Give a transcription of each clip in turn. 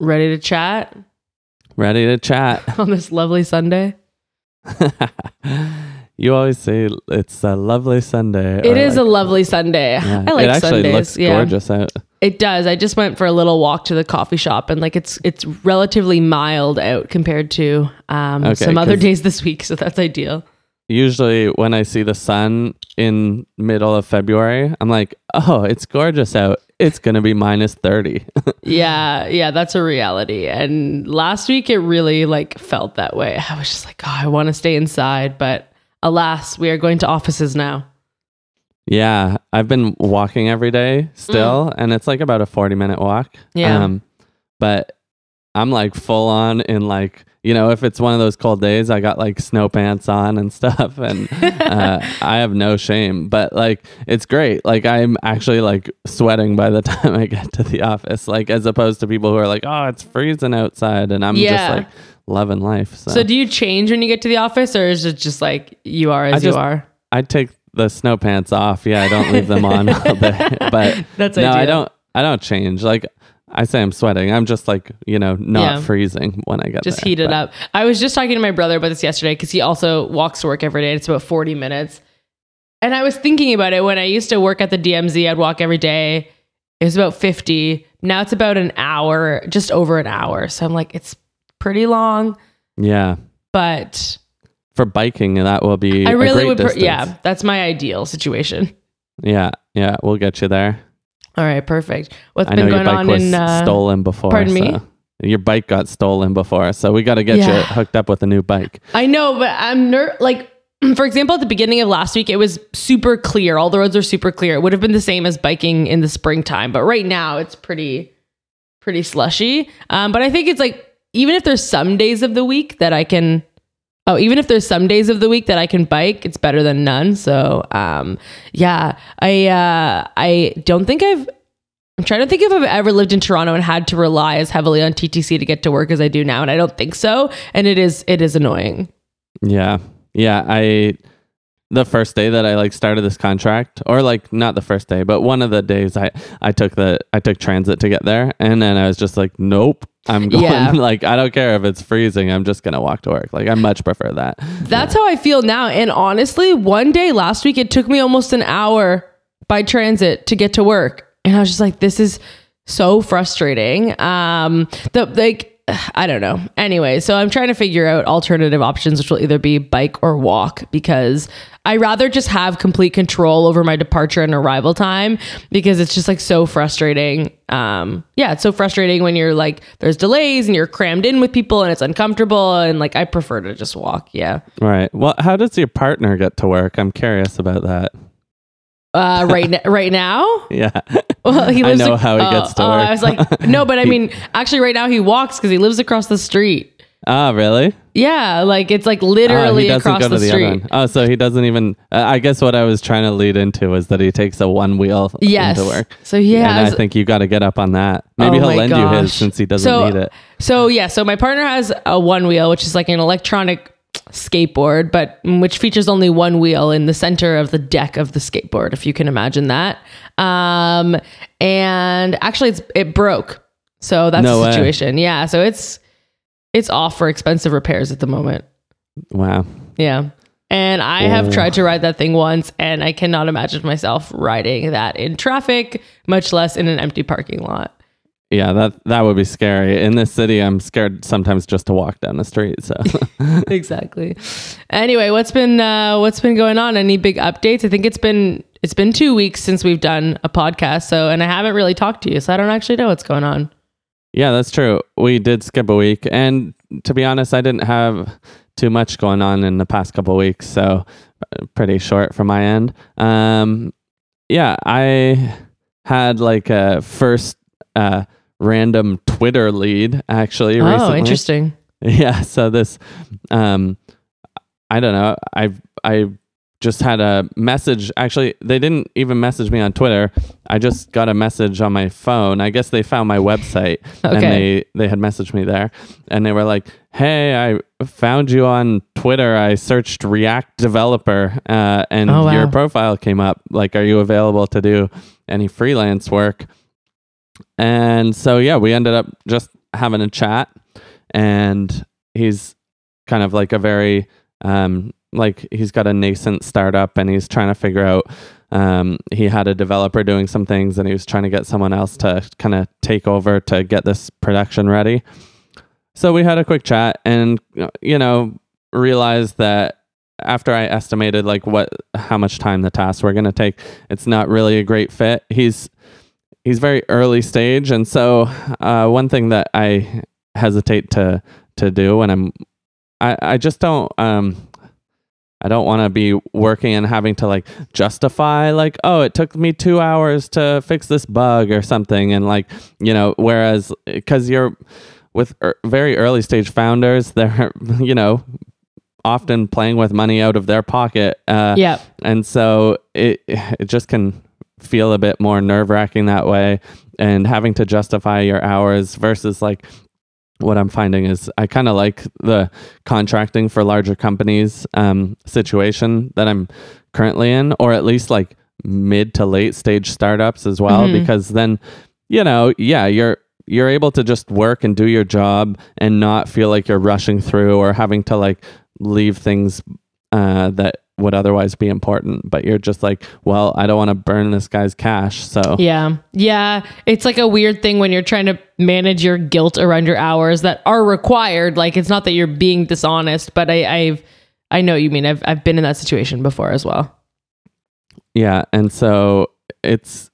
Ready to chat Ready to chat. on this lovely Sunday? you always say it's a lovely Sunday. It is a lovely Sunday. Yeah, I like it actually Sundays. looks yeah. gorgeous out. It does. I just went for a little walk to the coffee shop and like it's it's relatively mild out compared to um, Okay, some other days this week, so that's ideal. Usually, when I see the sun in middle of February, I'm like, "Oh, it's gorgeous out. It's gonna be minus 30." Yeah, yeah, that's a reality. And last week it really like felt that way. I was just like, oh, I want to stay inside, but alas, we are going to offices now. yeah, I've been walking every day still, and it's like about a 40 minute walk. Mm. Yeah. but I'm like full on in like you know if it's one of those cold days, I got like snow pants on and stuff, and uh, I have no shame. But like it's great. Like I'm actually like sweating by the time I get to the office, like as opposed to people who are like, oh, it's freezing outside, and I'm Yeah. just like loving life. So, So do you change when you get to the office or is it just like you are as just- you are? I take the snow pants off. Yeah, I don't leave them on all day. But That's no, I don't. I don't change. Like I say, I'm sweating. I'm just like you know not Yeah. freezing when I get Just there. heat it But- up. I was just talking to my brother about this yesterday because he also walks to work every day. It's about 40 minutes. And I was thinking about it when I used to work at the DMZ, I'd walk every day. It was about 50. Now it's about an hour, just over an hour. So I'm like, it's pretty long, Yeah. but For biking, that will be. I a really would. Distance. yeah, that's my ideal situation. Yeah. Yeah. We'll get you there. All right, perfect. What's I know been your going bike on was in? Uh, stolen before. pardon me? so- Your bike got stolen before, so we got to get you Yeah. hooked up with a new bike. I know, but I'm ner- like, for example, at the beginning of last week, it was super clear. All the roads were super clear. It would have been the same as biking in the springtime, but right now it's pretty, pretty slushy. Um, but I think it's like even if there's some days of the week that I can, oh, even if there's some days of the week that I can bike, it's better than none. So, um, yeah, I, uh, I don't think I've. I'm trying to think if I've ever lived in Toronto and had to rely as heavily on TTC to get to work as I do now, and I don't think so. And it is, it is annoying. Yeah. Yeah. I. The first day that I like started this contract, or like not the first day, but one of the days I I took the I took transit to get there, and then I was just like, nope, I'm going. Yeah. Like I don't care if it's freezing, I'm just gonna walk to work. Like I much prefer that. That's how I feel now. And honestly, one day last week, it took me almost an hour by transit to get to work. And I was just like, this is so frustrating. Um, the like, I don't know. Anyway, so I'm trying to figure out alternative options, which will either be bike or walk, because I rather just have complete control over my departure and arrival time because it's just like so frustrating. Um, yeah, it's so frustrating when you're like, there's delays and you're crammed in with people and it's uncomfortable. And like, I prefer to just walk. Yeah. Right. Well, how does your partner get to work? I'm curious about that. Uh, right, n- right now. Yeah. Well, he lives. I know ac- how he oh, gets to oh, work. I was like, no, but I mean, actually, right now he walks because he lives across the street. Ah, really? Yeah, like it's like literally he across the, the street. Oh, so he doesn't even. Uh, I guess what I was trying to lead into is that he takes a one wheel Yes. into work. So yeah, and I has. think you got to get up on that. Maybe Oh he'll lend you his since he doesn't So- need it. So yeah, so my partner has a one wheel, which is like an electronic skateboard, but which features only one wheel in the center of the deck of the skateboard, if you can imagine that. Um, and actually, it's it broke, so that's No the way. situation. Yeah, so it's it's off for expensive repairs at the moment. Wow. Yeah. And I have Oh. tried to ride that thing once, and I cannot imagine myself riding that in traffic, much less in an empty parking lot. Yeah, that that would be scary. In this city, I'm scared sometimes just to walk down the street. So exactly. Anyway, what's been uh, what's been going on? Any big updates? I think it's been it's been two weeks since we've done a podcast, so and I haven't really talked to you, so I don't actually know what's going on. yeah, that's true. We did skip a week, and to be honest, I didn't have too much going on in the past couple weeks, so uh, pretty short from my end. Um, yeah, I had like a first uh, random Twitter lead actually Oh, recently. interesting. Yeah. So this, um, I don't know. I I just had a message. Actually, they didn't even message me on Twitter. I just got a message on my phone. I guess they found my website and they they had messaged me there, and they were like, "Hey, I found you on Twitter. I searched React developer, uh, and Oh, wow. your profile came up. Like, are you available to do any freelance work?" And so yeah, we ended up just having a chat, and he's kind of like a very um, like he's got a nascent startup, and he's trying to figure out. Um, he had a developer doing some things, and he was trying to get someone else to kind of take over to get this production ready. So we had a quick chat, and you know realized that after I estimated like what how much time the tasks were going to take, it's not really a great fit. He's he's very early stage, and so uh, one thing that I hesitate to to do when I'm I I just don't um I don't want to be working and having to like justify like oh it took me 2 hours to fix this bug or something and like you know whereas cuz you're with er, very early stage founders they're you know often playing with money out of their pocket. Uh, yeah. And so it it just can feel a bit more nerve wracking that way, and having to justify your hours versus like what I'm finding is I kind of like the contracting for larger companies um, situation that I'm currently in, or at least like mid to late stage startups as well, mm-hmm. because then you know, yeah, you're you're able to just work and do your job and not feel like you're rushing through or having to like leave things uh, that would otherwise be important but you're just like well i don't want to burn this guy's cash so. Yeah. Yeah. It's like a weird thing when you're trying to manage your guilt around your hours that are required. Like it's not that you're being dishonest but i i've i know you mean. I've, I've been in that situation before as well. Yeah and so it's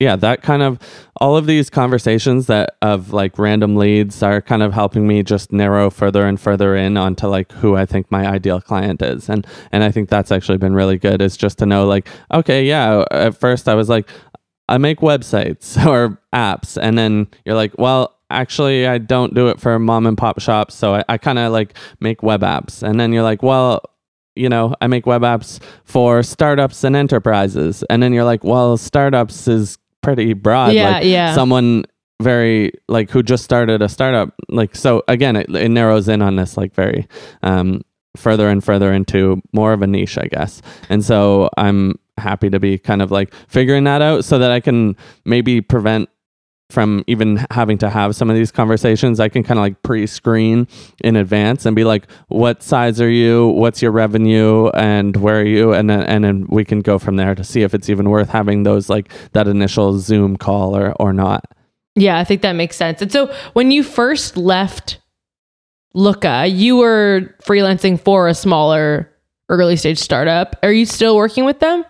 yeah, that kind of all of these conversations that of like random leads are kind of helping me just narrow further and further in onto like who I think my ideal client is. And and I think that's actually been really good is just to know like, okay, yeah, at first I was like, I make websites or apps. And then you're like, well, actually I don't do it for mom and pop shops. So I, I kind of like make web apps. And then you're like, well, you know, I make web apps for startups and enterprises. And then you're like, well, startups is pretty broad. Yeah, like yeah. Someone very like who just started a startup. Like so again, it, it narrows in on this like very um further and further into more of a niche, I guess. And so I'm happy to be kind of like figuring that out so that I can maybe prevent from even having to have some of these conversations, I can kind of like pre-screen in advance and be like, "What size are you? What's your revenue? And where are you?" And then and then we can go from there to see if it's even worth having those like that initial Zoom call or or not. Yeah, I think that makes sense. And so when you first left Looka, you were freelancing for a smaller early stage startup. Are you still working with them?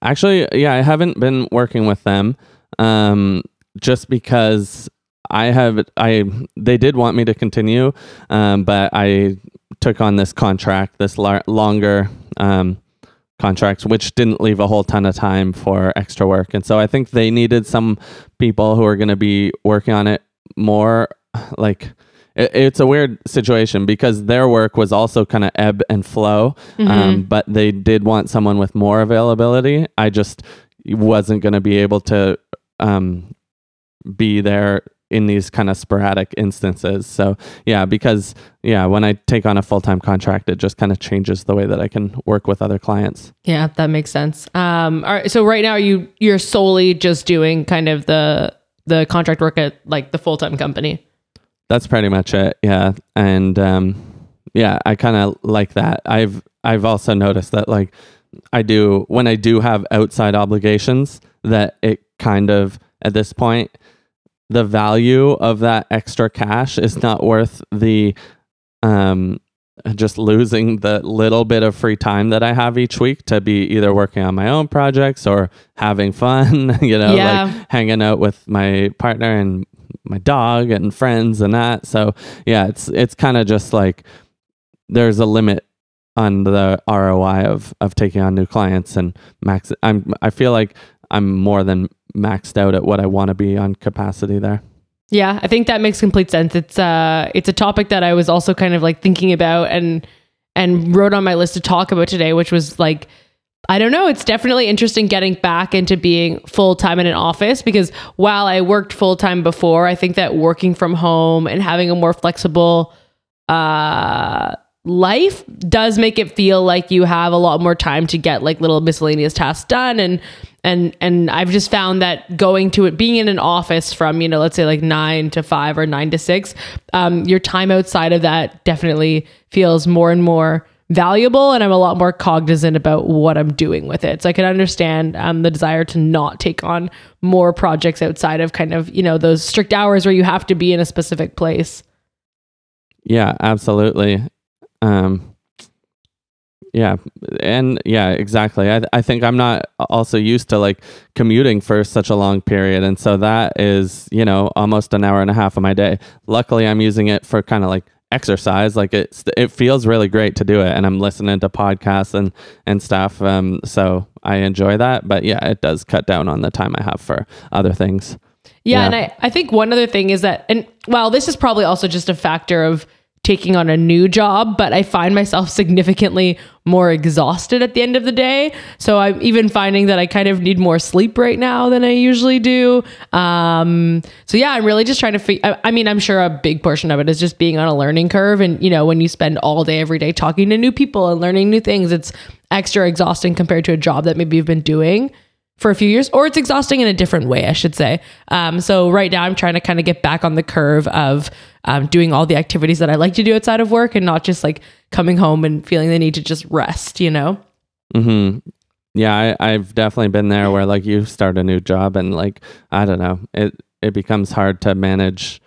Actually, yeah, I haven't been working with them um, just because I have I they did want me to continue, um, but I took on this contract, this lar- longer um, contract, which didn't leave a whole ton of time for extra work, and so I think they needed some people who are going to be working on it more, like it's a weird situation because their work was also kind of ebb and flow, mm-hmm. um, but they did want someone with more availability. I just wasn't going to be able to um, be there in these kind of sporadic instances. So yeah, because yeah, when I take on a full time contract, it just kind of changes the way that I can work with other clients. Yeah, that makes sense. Um, all right, so right now you you're solely just doing kind of the the contract work at like the full time company. That's pretty much it. Yeah, and um, yeah, I kind of like that. I've I've also noticed that like I do when I do have outside obligations that it kind of at this point the value of that extra cash is not worth the um just losing the little bit of free time that I have each week to be either working on my own projects or having fun, you know, yeah. like hanging out with my partner and my dog and friends and that. So, yeah, it's it's kind of just like there's a limit on the ROI of of taking on new clients and max I'm I feel like I'm more than maxed out at what I want to be on capacity there. Yeah, I think that makes complete sense. It's uh it's a topic that I was also kind of like thinking about and and wrote on my list to talk about today, which was like I don't know, it's definitely interesting getting back into being full-time in an office because while I worked full-time before, I think that working from home and having a more flexible uh life does make it feel like you have a lot more time to get like little miscellaneous tasks done and and and I've just found that going to it being in an office from you know let's say like 9 to 5 or 9 to 6 um, your time outside of that definitely feels more and more valuable and I'm a lot more cognizant about what I'm doing with it. So I can understand um, the desire to not take on more projects outside of kind of, you know, those strict hours where you have to be in a specific place. Yeah, absolutely. Um, yeah, and yeah, exactly. I I think I'm not also used to like commuting for such a long period, and so that is you know almost an hour and a half of my day. Luckily, I'm using it for kind of like exercise like it's it feels really great to do it and i'm listening to podcasts and and stuff um so i enjoy that but yeah it does cut down on the time i have for other things yeah, yeah. and i i think one other thing is that and well this is probably also just a factor of taking on a new job, but I find myself significantly more exhausted at the end of the day. So I'm even finding that I kind of need more sleep right now than I usually do. Um, so yeah, I'm really just trying to figure. I, I mean, I'm sure a big portion of it is just being on a learning curve, and you know, when you spend all day every day talking to new people and learning new things, it's extra exhausting compared to a job that maybe you've been doing for a few years, or it's exhausting in a different way, I should say. Um, so right now, I'm trying to kind of get back on the curve of um, doing all the activities that I like to do outside of work, and not just like coming home and feeling the need to just rest. You know. Mm-hmm. Yeah, I, I've definitely been there where like you start a new job and like I don't know, it it becomes hard to manage.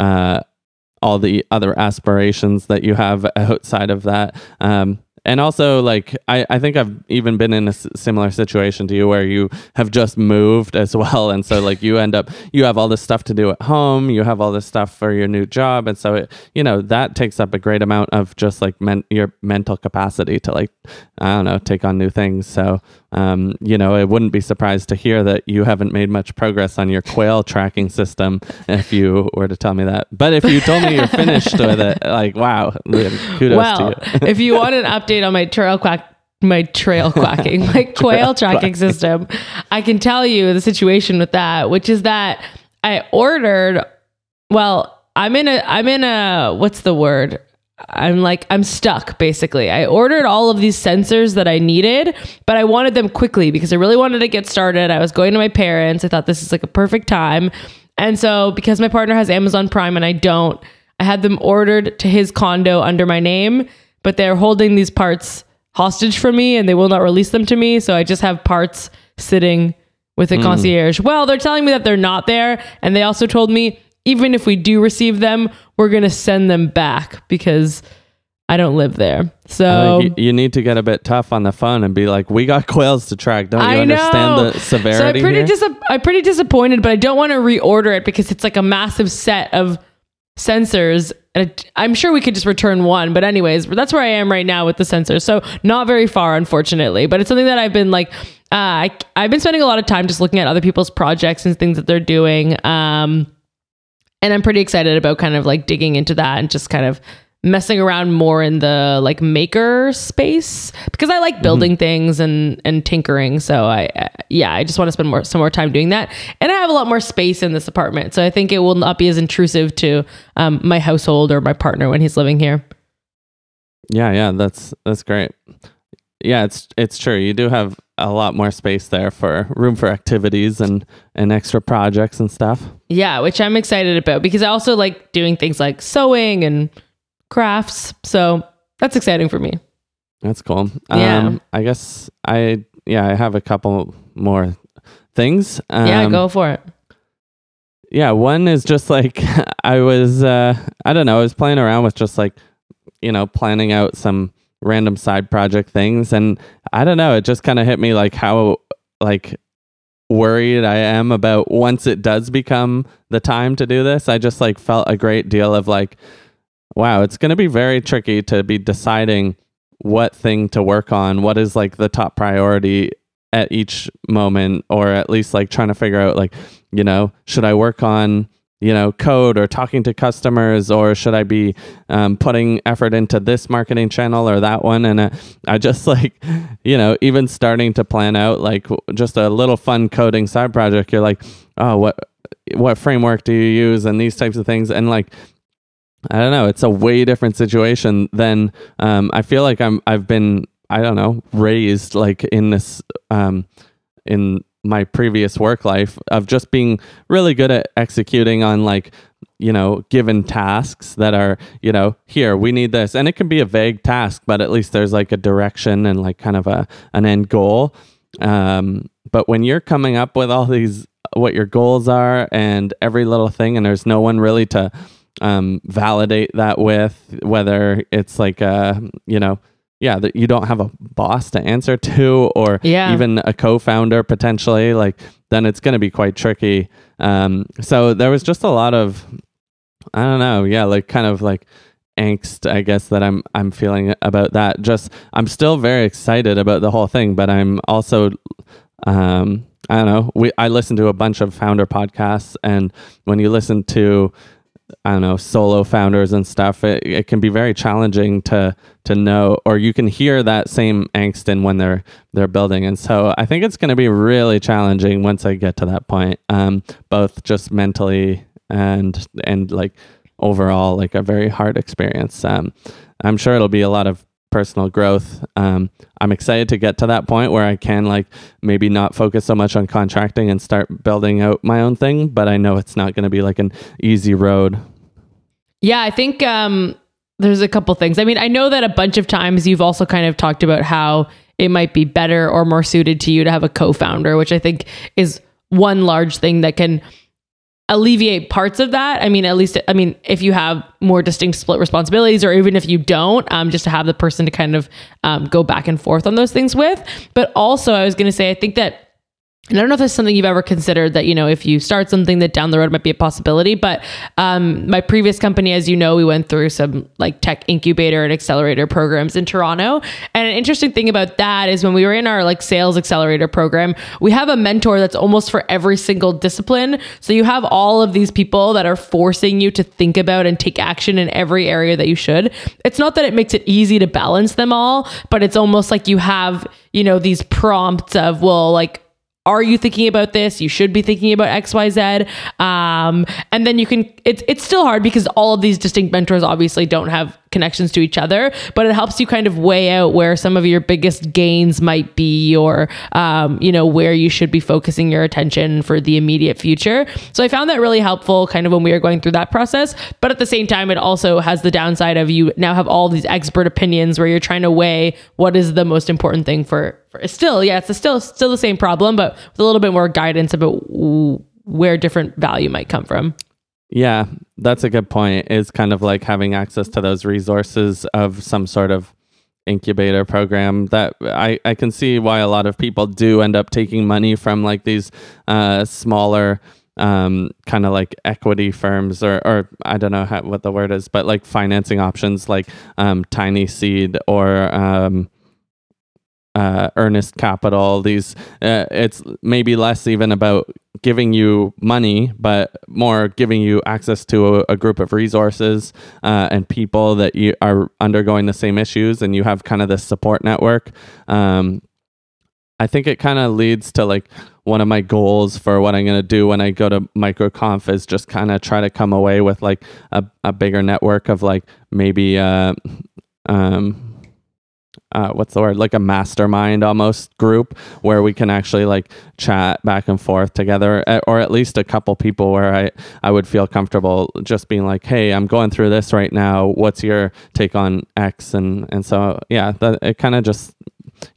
Uh, all the other aspirations that you have outside of that. Um, and also like I, I think i've even been in a s- similar situation to you where you have just moved as well and so like you end up you have all this stuff to do at home you have all this stuff for your new job and so it you know that takes up a great amount of just like men- your mental capacity to like i don't know take on new things so um, you know, I wouldn't be surprised to hear that you haven't made much progress on your quail tracking system if you were to tell me that. But if you told me you're finished with it, like, wow, kudos well, to you. if you want an update on my trail quack, my trail quacking, my quail tracking system, I can tell you the situation with that, which is that I ordered, well, I'm in a, I'm in a, what's the word? I'm like, I'm stuck basically. I ordered all of these sensors that I needed, but I wanted them quickly because I really wanted to get started. I was going to my parents. I thought this is like a perfect time. And so, because my partner has Amazon Prime and I don't, I had them ordered to his condo under my name, but they're holding these parts hostage from me and they will not release them to me. So I just have parts sitting with a mm. concierge. Well, they're telling me that they're not there. And they also told me even if we do receive them, we're going to send them back because I don't live there. So you, you, need to get a bit tough on the phone and be like, "We got quails to track." Don't you I understand know. the severity? So I'm pretty dis- I'm pretty disappointed, but I don't want to reorder it because it's like a massive set of sensors. I'm sure we could just return one, but anyways, that's where I am right now with the sensors. So not very far, unfortunately, but it's something that I've been like, uh, I, I've been spending a lot of time just looking at other people's projects and things that they're doing. Um, and I'm pretty excited about kind of like digging into that and just kind of messing around more in the like maker space because I like mm-hmm. building mm-hmm. things and and tinkering. So I uh, yeah, I just want to spend more some more time doing that. And I have a lot more space in this apartment, so I think it will not be as intrusive to um, my household or my partner when he's living here. Yeah, yeah, that's that's great. Yeah, it's it's true. You do have a lot more space there for room for activities and and extra projects and stuff. Yeah, which I'm excited about because I also like doing things like sewing and crafts. So that's exciting for me. That's cool. Yeah. Um, I guess I yeah, I have a couple more things. Um, yeah, go for it. Yeah, one is just like I was uh I don't know, I was playing around with just like you know, planning out some random side project things and I don't know, it just kind of hit me like how like worried I am about once it does become the time to do this. I just like felt a great deal of like wow, it's going to be very tricky to be deciding what thing to work on, what is like the top priority at each moment? Or at least like trying to figure out like, you know, should I work on you know code or talking to customers? Or should i be um, putting effort into this marketing channel or that one? And uh, i just like you know even starting to plan out like just a little fun coding side project. You're like oh what what framework do you use? And these types of things. And like I don't know. It's a way different situation than um, I feel like I'm. I've been. I don't know, raised like in this um, in my previous work life of just being really good at executing on like you know given tasks that are you know here we need this and it can be a vague task but at least there's like a direction and like kind of a an end goal um, but when you're coming up with all these what your goals are and every little thing and there's no one really to um, validate that with whether it's like a you know yeah that you don't have a boss to answer to or Yeah. even a co-founder potentially like then it's going to be quite tricky um, so there was just a lot of i don't know yeah like kind of like angst i guess that i'm i'm feeling about that just i'm still very excited about the whole thing but i'm also um i don't know we i listen to a bunch of founder podcasts and when you listen to I don't know, solo founders and stuff, it, it can be very challenging to to know or you can hear that same angst in when they're they're building. And so I think it's gonna be really challenging once I get to that point. Um, both just mentally and and like overall like a very hard experience. Um I'm sure it'll be a lot of personal growth. Um, I'm excited to get to that point where I can like maybe not focus so much on contracting and start building out my own thing. But I know it's not going to be like an easy road. Yeah, I think um, there's a couple things. I mean, I know that a bunch of times you've also kind of talked about how it might be better or more suited to you to have a co-founder, which I think is one large thing that can alleviate parts of that. I mean, at least, I mean, if you have more distinct split responsibilities, or even if you don't, um, just to have the person to kind of um, go back and forth on those things with. But also, I was going to say, I think that and I don't know if that's something you've ever considered that, you know, if you start something that down the road might be a possibility. But um, my previous company, as you know, we went through some like tech incubator and accelerator programs in Toronto. And an interesting thing about that is when we were in our like sales accelerator program, we have a mentor that's almost for every single discipline. So you have all of these people that are forcing you to think about and take action in every area that you should. It's not that it makes it easy to balance them all, but it's almost like you have, you know, these prompts of, well, like, are you thinking about this? You should be thinking about X, Y, Z. Um, and then you can. It's it's still hard because all of these distinct mentors obviously don't have connections to each other, but it helps you kind of weigh out where some of your biggest gains might be, or um, you know where you should be focusing your attention for the immediate future. So I found that really helpful, kind of when we were going through that process. But at the same time, it also has the downside of you now have all these expert opinions where you're trying to weigh what is the most important thing for. for still, yeah, it's still still the same problem, but with a little bit more guidance about where different value might come from. Yeah, that's a good point. Is kind of like having access to those resources of some sort of incubator program that I, I can see why a lot of people do end up taking money from like these uh, smaller um, kind of like equity firms or, or I don't know how, what the word is, but like financing options like um, Tiny Seed or um, uh, Earnest Capital. These uh, it's maybe less even about giving you money, but more giving you access to a, a group of resources uh, and people that you are undergoing the same issues, and you have kind of this support network. Um, I think it kind of leads to like one of my goals for what I'm going to do when I go to MicroConf is just kind of try to come away with like a, a bigger network of like maybe uh, um, uh, what's the word like a mastermind almost group where we can actually like chat back and forth together or at least a couple people where I, I would feel comfortable just being like hey i'm going through this right now. What's your take on x? And and so yeah that, it kind of just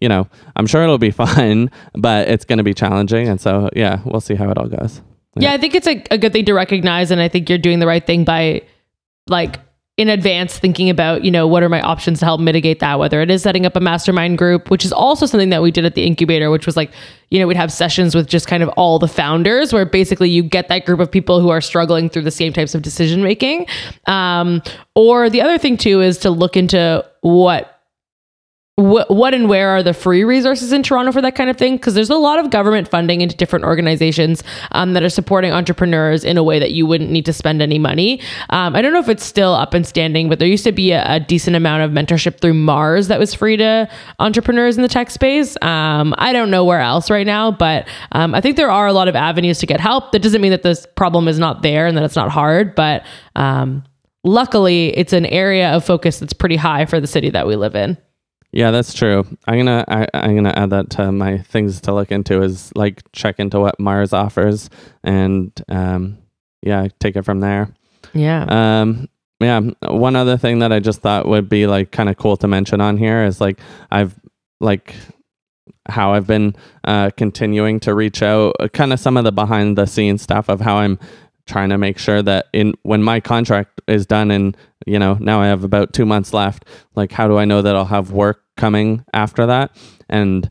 you know i'm sure it'll be fine but it's going to be challenging. And so yeah we'll see how it all goes. Yeah, I think it's a, a good thing to recognize, and I think you're doing the right thing by like in advance thinking about you know what are my options to help mitigate that whether it is setting up a mastermind group which is also something that we did at the incubator which was like you know we'd have sessions with just kind of all the founders where basically you get that group of people who are struggling through the same types of decision making. Um, or the other thing too is to look into what what, and where are the free resources in Toronto for that kind of thing? Because there's a lot of government funding into different organizations um, that are supporting entrepreneurs in a way that you wouldn't need to spend any money. Um, I don't know if it's still up and standing, but there used to be a, a decent amount of mentorship through Mars that was free to entrepreneurs in the tech space. Um, I don't know where else right now, but um, I think there are a lot of avenues to get help. That doesn't mean that this problem is not there and that it's not hard, but um, luckily it's an area of focus that's pretty high for the city that we live in. Yeah, that's true. I'm gonna I, I'm gonna add that to my things to look into is like check into what Mars offers and um yeah, take it from there. Yeah. Um yeah, one other thing that I just thought would be like kind of cool to mention on here is like I've like how I've been uh, continuing to reach out, uh, kind of some of the behind the scenes stuff of how I'm trying to make sure that in when my contract is done and you know now I have about two months left, like how do I know that I'll have work coming after that? And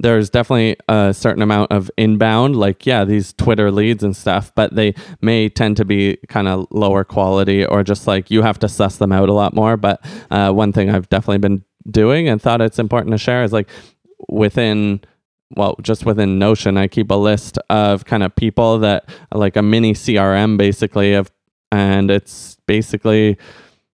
there's definitely a certain amount of inbound, like, yeah, these Twitter leads and stuff, but they may tend to be kind of lower quality or just like you have to suss them out a lot more. But uh, one thing I've definitely been doing and thought it's important to share is like within well, just within Notion, I keep a list of kind of people that like a mini CRM basically of, and it's basically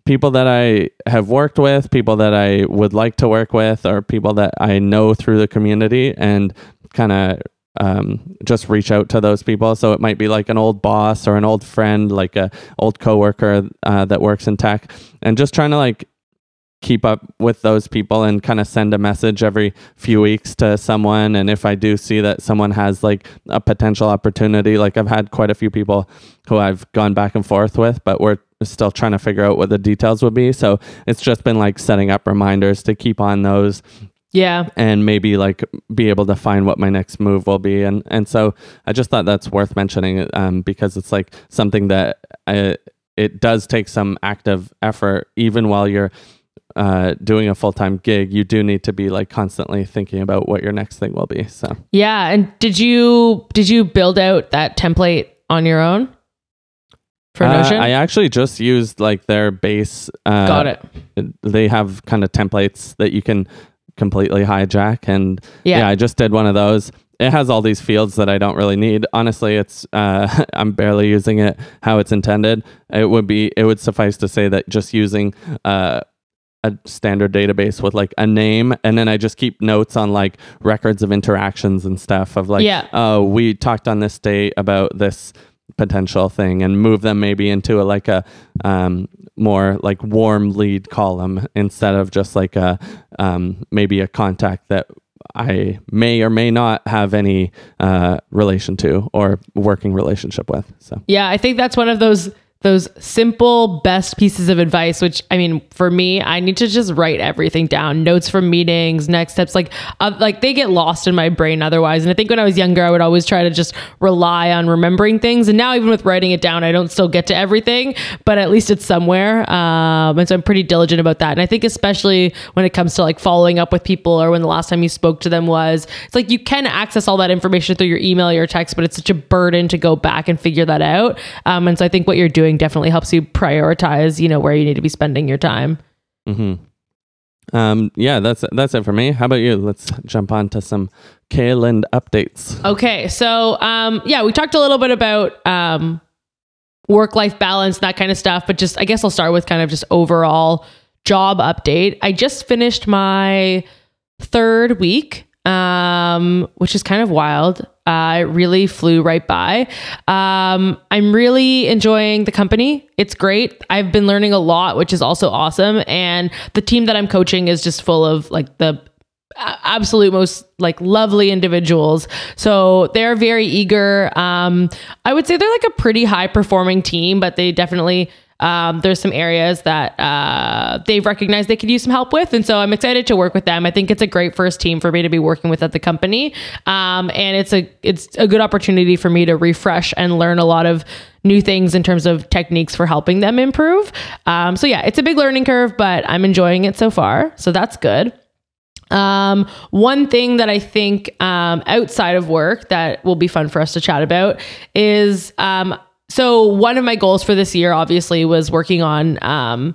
people that I have worked with, people that I would like to work with, or people that I know through the community, and kind of um, just reach out to those people. So it might be like an old boss or an old friend, like a old coworker uh, that works in tech, and just trying to like keep up with those people and kind of send a message every few weeks to someone. And if i do see that someone has like a potential opportunity like i've had quite a few people who i've gone back and forth with but we're still trying to figure out what the details would be. So it's just been like setting up reminders to keep on those yeah. and maybe like be able to find what my next move will be. And and so i just thought that's worth mentioning um, because it's like something that I, it does take some active effort even while you're uh, doing a full time gig, you do need to be like constantly thinking about what your next thing will be. So Yeah, and did you did you build out that template on your own for Uh, Notion? I actually just used like their base. Uh, Got it. They have kind of templates that you can completely hijack, and Yeah. yeah, I just did one of those. It has all these fields that I don't really need. Honestly, it's uh, I'm barely using it how it's intended. It would be it would suffice to say that just using uh, a standard database with like a name and then I just keep notes on like records of interactions and stuff of like Yeah. oh we talked on this date about this potential thing and move them maybe into a like a um, more like warm lead column instead of just like a um, maybe a contact that I may or may not have any uh, relation to or working relationship with. So Yeah, I think that's one of those those simple best pieces of advice which i mean for me i need to just write everything down. Notes from meetings next steps like uh, like they get lost in my brain otherwise. And i think when i was younger i would always try to just rely on remembering things. And now even with writing it down i don't still get to everything but at least it's somewhere. Um, and so i'm pretty diligent about that. And i think especially when it comes to like following up with people or when the last time you spoke to them was it's like you can access all that information through your email your text but it's such a burden to go back and figure that out. Um, and so i think what you're doing definitely helps you prioritize you know where you need to be spending your time hmm um, yeah, that's that's it for me. How about you? Let's jump on to some Kayland updates. Okay, so um, yeah, we talked a little bit about um, work life balance, that kind of stuff, but just I guess I'll start with kind of just overall job update. I just finished my third week, um, which is kind of wild. Uh, it really flew right by. Um, I'm really enjoying the company. It's great. I've been learning a lot, which is also awesome. And the team that I'm coaching is just full of like the absolute most like lovely individuals. So they're very eager. Um, I would say they're like a pretty high performing team, but they definitely um, there's some areas that uh, they've recognized they could use some help with, and so I'm excited to work with them. I think it's a great first team for me to be working with at the company, um, and it's a it's a good opportunity for me to refresh and learn a lot of new things in terms of techniques for helping them improve. Um, so yeah, it's a big learning curve, but I'm enjoying it so far, so that's good. Um, one thing that I think um, outside of work that will be fun for us to chat about is um, so one of my goals for this year, obviously, was working on um,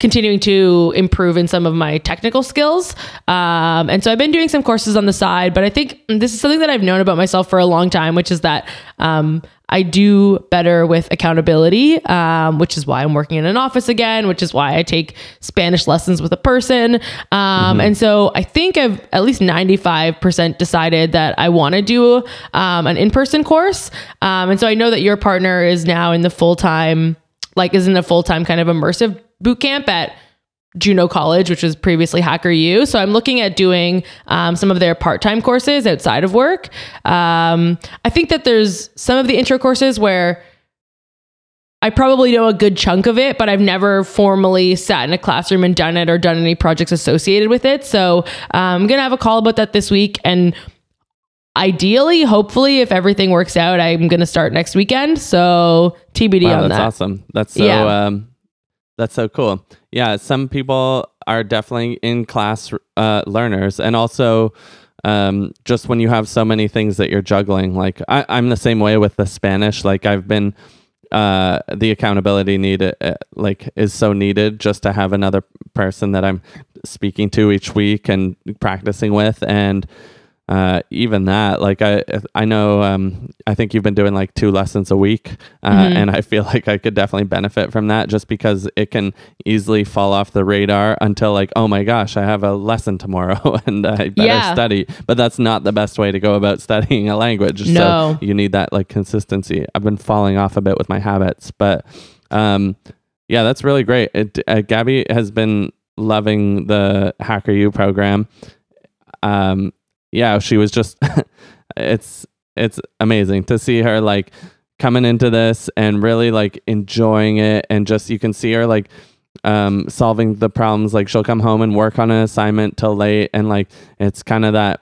continuing to improve in some of my technical skills. Um, and so I've been doing some courses on the side, but I think this is something that I've known about myself for a long time, which is that um, I do better with accountability, um, which is why I'm working in an office again, which is why I take Spanish lessons with a person. Um, And so I think I've at least 95% decided that I want to do um, an in person course. Um, and so I know that your partner is now in the full time like isn't a full-time kind of immersive boot camp at Juno College, which was previously HackerYou. So I'm looking at doing um, some of their part-time courses outside of work. Um, I think that there's some of the intro courses where I probably know a good chunk of it, but I've never formally sat in a classroom and done it or done any projects associated with it. So um, I'm gonna have a call about that this week and. Ideally, hopefully, if everything works out, I'm gonna start next weekend. So TBD Wow, on that's that. That's awesome. That's so Yeah. That's so cool. Yeah, some people are definitely in class uh learners and also um just when you have so many things that you're juggling like I, I'm the same way with the Spanish like I've been uh the accountability needed uh, like is so needed just to have another person that I'm speaking to each week and practicing with and uh, even that, like I, I know, um, I think you've been doing like two lessons a week, uh, Mhm. and I feel like I could definitely benefit from that, just because it can easily fall off the radar until like, oh my gosh, I have a lesson tomorrow, and I better Yeah. study. But that's not the best way to go about studying a language. No. So you need that like consistency. I've been falling off a bit with my habits, but um, yeah, that's really great. It, uh, Gabby has been loving the HackerYou program. Um, yeah, she was just it's it's amazing to see her like coming into this and really like enjoying it and just you can see her like um solving the problems. Like she'll come home and work on an assignment till late and like it's kind of that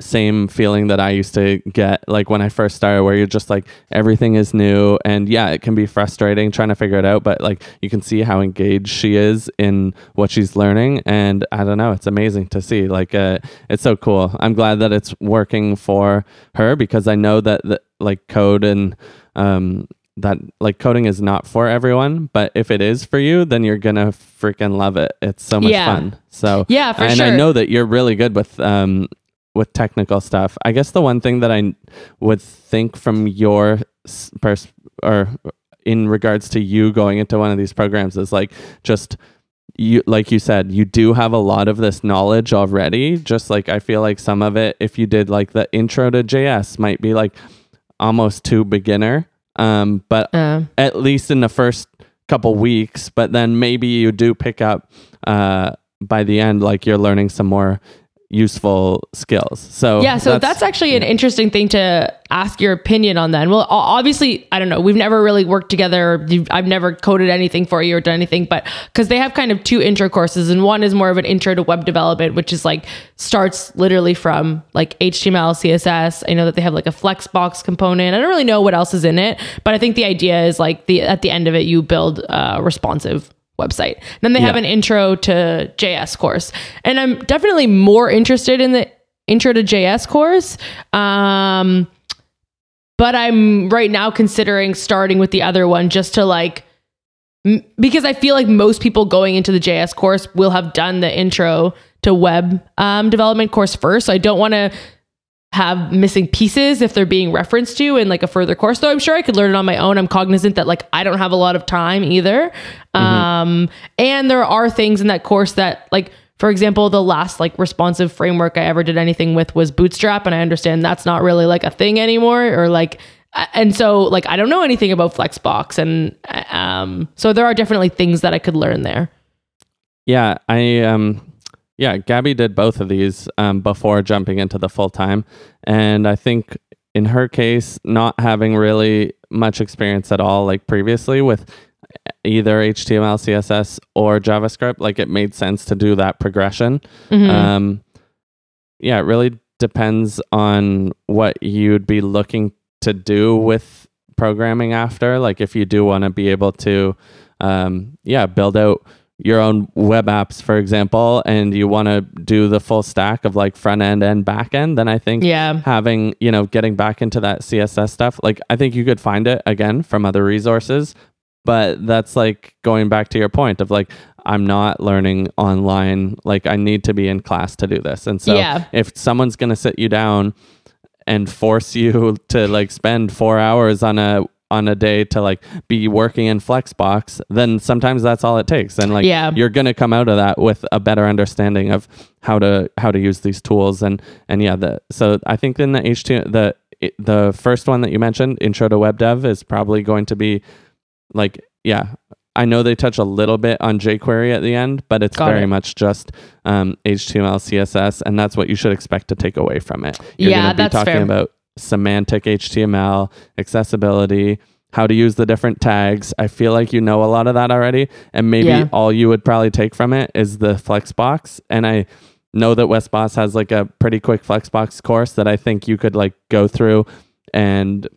same feeling that I used to get like when I first started where you're just like everything is new and yeah it can be frustrating trying to figure it out but like you can see how engaged she is in what she's learning and I don't know it's amazing to see like uh it's so cool I'm glad that it's working for her because I know that the, like code and um that like coding is not for everyone but if it is for you then you're gonna freaking love it it's so much Yeah. fun so Yeah, for and sure. I know that you're really good with um with technical stuff. I guess the one thing that I would think from your pers- or in regards to you going into one of these programs is like just you like you said you do have a lot of this knowledge already. Just like i feel like some of it if you did like the intro to js might be like almost too beginner. Um but Uh, at least in the first couple weeks but then maybe you do pick up uh by the end like you're learning some more useful skills so yeah, so that's, actually an interesting thing to ask your opinion on. Then, well, obviously, I don't know. We've never really worked together. I've never coded anything for you or done anything, but because they have kind of two intro courses, and one is more of an intro to web development, which is like starts literally from like HTML, CSS. I know that they have like a Flexbox component. I don't really know what else is in it, but I think the idea is like the at the end of it, you build a responsive website. Then they have an intro to JS course. And I'm definitely more interested in the intro to JS course. Um, but I'm right now considering starting with the other one just to like, m- because I feel like most people going into the JS course will have done the intro to web um, development course first. So I don't want to have missing pieces if they're being referenced to in like a further course though i'm sure i could learn it on my own. I'm cognizant that like i don't have a lot of time either. Um and there are things in that course that like for example the last like responsive framework i ever did anything with was bootstrap and i understand that's not really like a thing anymore or like and so like i don't know anything about flexbox and um so there are definitely things that i could learn there. Yeah, I um yeah, Gabby did both of these um before jumping into the full time. And I think in her case, not having really much experience at all like previously with either HTML, CSS or JavaScript, like it made sense to do that progression. Mhm. Um yeah, it really depends on what you'd be looking to do with programming after. Like if you do want to be able to um yeah, build out your own web apps, for example, and you want to do the full stack of like front end and back end, then I think yeah having, you know, getting back into that CSS stuff, like I think you could find it again from other resources. But that's like going back to your point of like, I'm not learning online. Like, I need to be in class to do this. And so, Yeah. if someone's going to sit you down and force you to like spend four hours on a on a day to like be working in flexbox then sometimes that's all it takes and like Yeah. you're gonna come out of that with a better understanding of how to how to use these tools and and yeah the so i think in the html the the first one that you mentioned intro to web dev is probably going to be like yeah, I know they touch a little bit on jQuery at the end, but it's Got very it. much just um, HTML, CSS, and that's what you should expect to take away from it. You're Yeah, gonna be that's talking fair. about semantic HTML, accessibility, how to use the different tags. I feel like you know a lot of that already, and maybe Yeah. all you would probably take from it is the Flexbox. And I know that Wes Bos has like a pretty quick Flexbox course that I think you could like go through and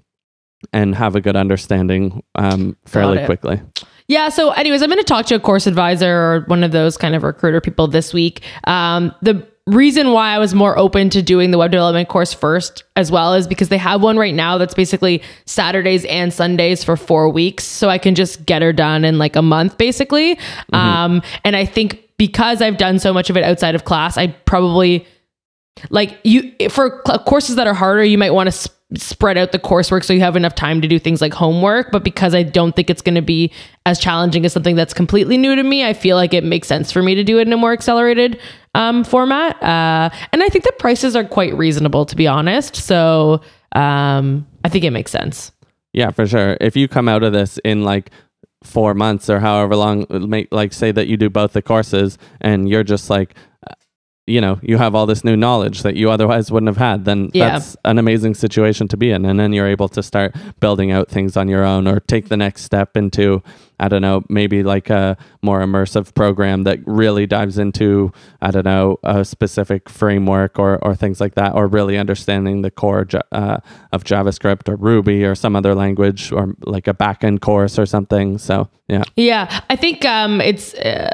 and have a good understanding um, fairly quickly. Yeah. So, anyways, I'm going to talk to a course advisor or one of those kind of recruiter people this week. Um, the reason why I was more open to doing the web development course first as well is because they have one right now that's basically Saturdays and Sundays for four weeks. So I can just get her done in like a month, basically. Um, and I think because I've done so much of it outside of class, I probably like you for cl- courses that are harder you might want to sp- spread out the coursework so you have enough time to do things like homework but because i don't think it's going to be as challenging as something that's completely new to me i feel like it makes sense for me to do it in a more accelerated um, format uh, and i think the prices are quite reasonable to be honest so um, i think it makes sense Yeah, for sure. If you come out of this in like four months or however long, make like say that you do both the courses and you're just like, you know, you have all this new knowledge that you otherwise wouldn't have had, then Yeah. that's an amazing situation to be in. And then you're able to start building out things on your own or take the next step into, I don't know, maybe like a more immersive program that really dives into, I don't know, a specific framework or, or things like that, or really understanding the core uh, of JavaScript or Ruby or some other language or like a backend course or something. So, yeah. Yeah, I think um, it's uh,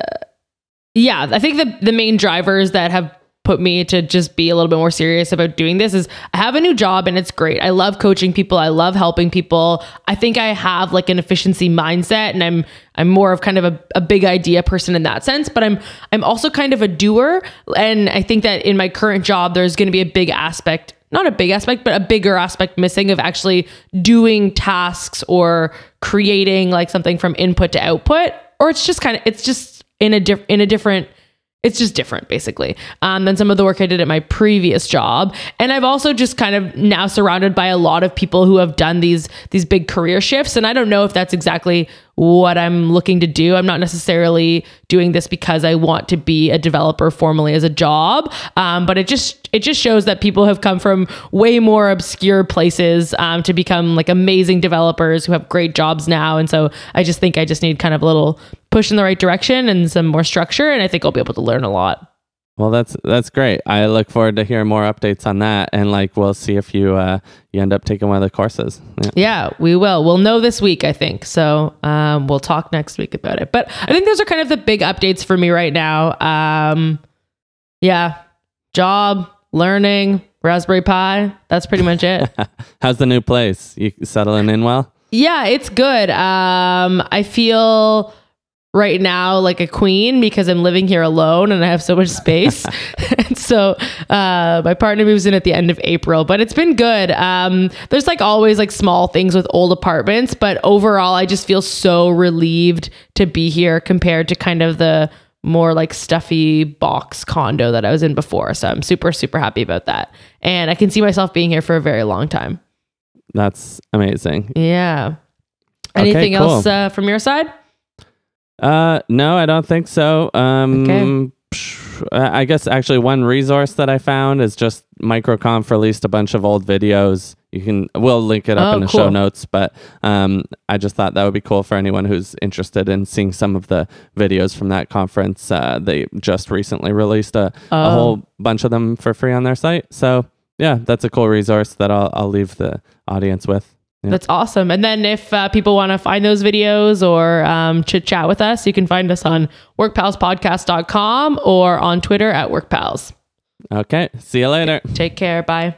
yeah. I think the the main drivers that have put me to just be a little bit more serious about doing this is I have a new job and it's great. I love coaching people. I love helping people. I think I have like an efficiency mindset and I'm I'm more of kind of a, a big idea person in that sense, but I'm I'm also kind of a doer. And I think that in my current job there's gonna be a big aspect not a big aspect, but a bigger aspect missing of actually doing tasks or creating like something from input to output. Or it's just kind of it's just in a in a different it's just different basically um, than some of the work I did at my previous job. And I've also just kind of now surrounded by a lot of people who have done these these big career shifts. And I don't know if that's exactly what I'm looking to do. I'm not necessarily doing this because I want to be a developer formally as a job, um, but it just it just shows that people have come from way more obscure places um, to become like amazing developers who have great jobs now. And so I just think I just need kind of a little push in the right direction and some more structure, and I think I'll be able to learn a lot. Well, that's that's great. I look forward to hearing more updates on that, and like we'll see if you uh, you end up taking one of the courses. Yeah. Yeah, we will. We'll know this week, I think. So um, we'll talk next week about it. But I think those are kind of the big updates for me right now. Um, yeah, job, learning, Raspberry Pi. That's pretty much it. How's the new place? You settling in well? yeah, it's good. Um, I feel right now like a queen because I'm living here alone and I have so much space. and so uh, my partner moves in at the end of April, but it's been good. Um, there's like always like small things with old apartments, but overall, I just feel so relieved to be here compared to kind of the more like stuffy box condo that I was in before. So I'm super, super happy about that. And I can see myself being here for a very long time. That's amazing. Yeah. Okay, Anything cool. else uh, from your side? Uh, no, I don't think so. Um, Okay. I guess actually one resource that I found is just Microconf released a bunch of old videos. You can we'll link it up Oh, in the cool. show notes, but um, I just thought that would be cool for anyone who's interested in seeing some of the videos from that conference. Uh, they just recently released a, a Oh. whole bunch of them for free on their site. So yeah, that's a cool resource that I'll I'll leave the audience with. That's awesome. And then if uh, people want to find those videos or um, chit chat with us, you can find us on workpalspodcast.com or on Twitter at workpals. Okay, see you later. Take care. Bye.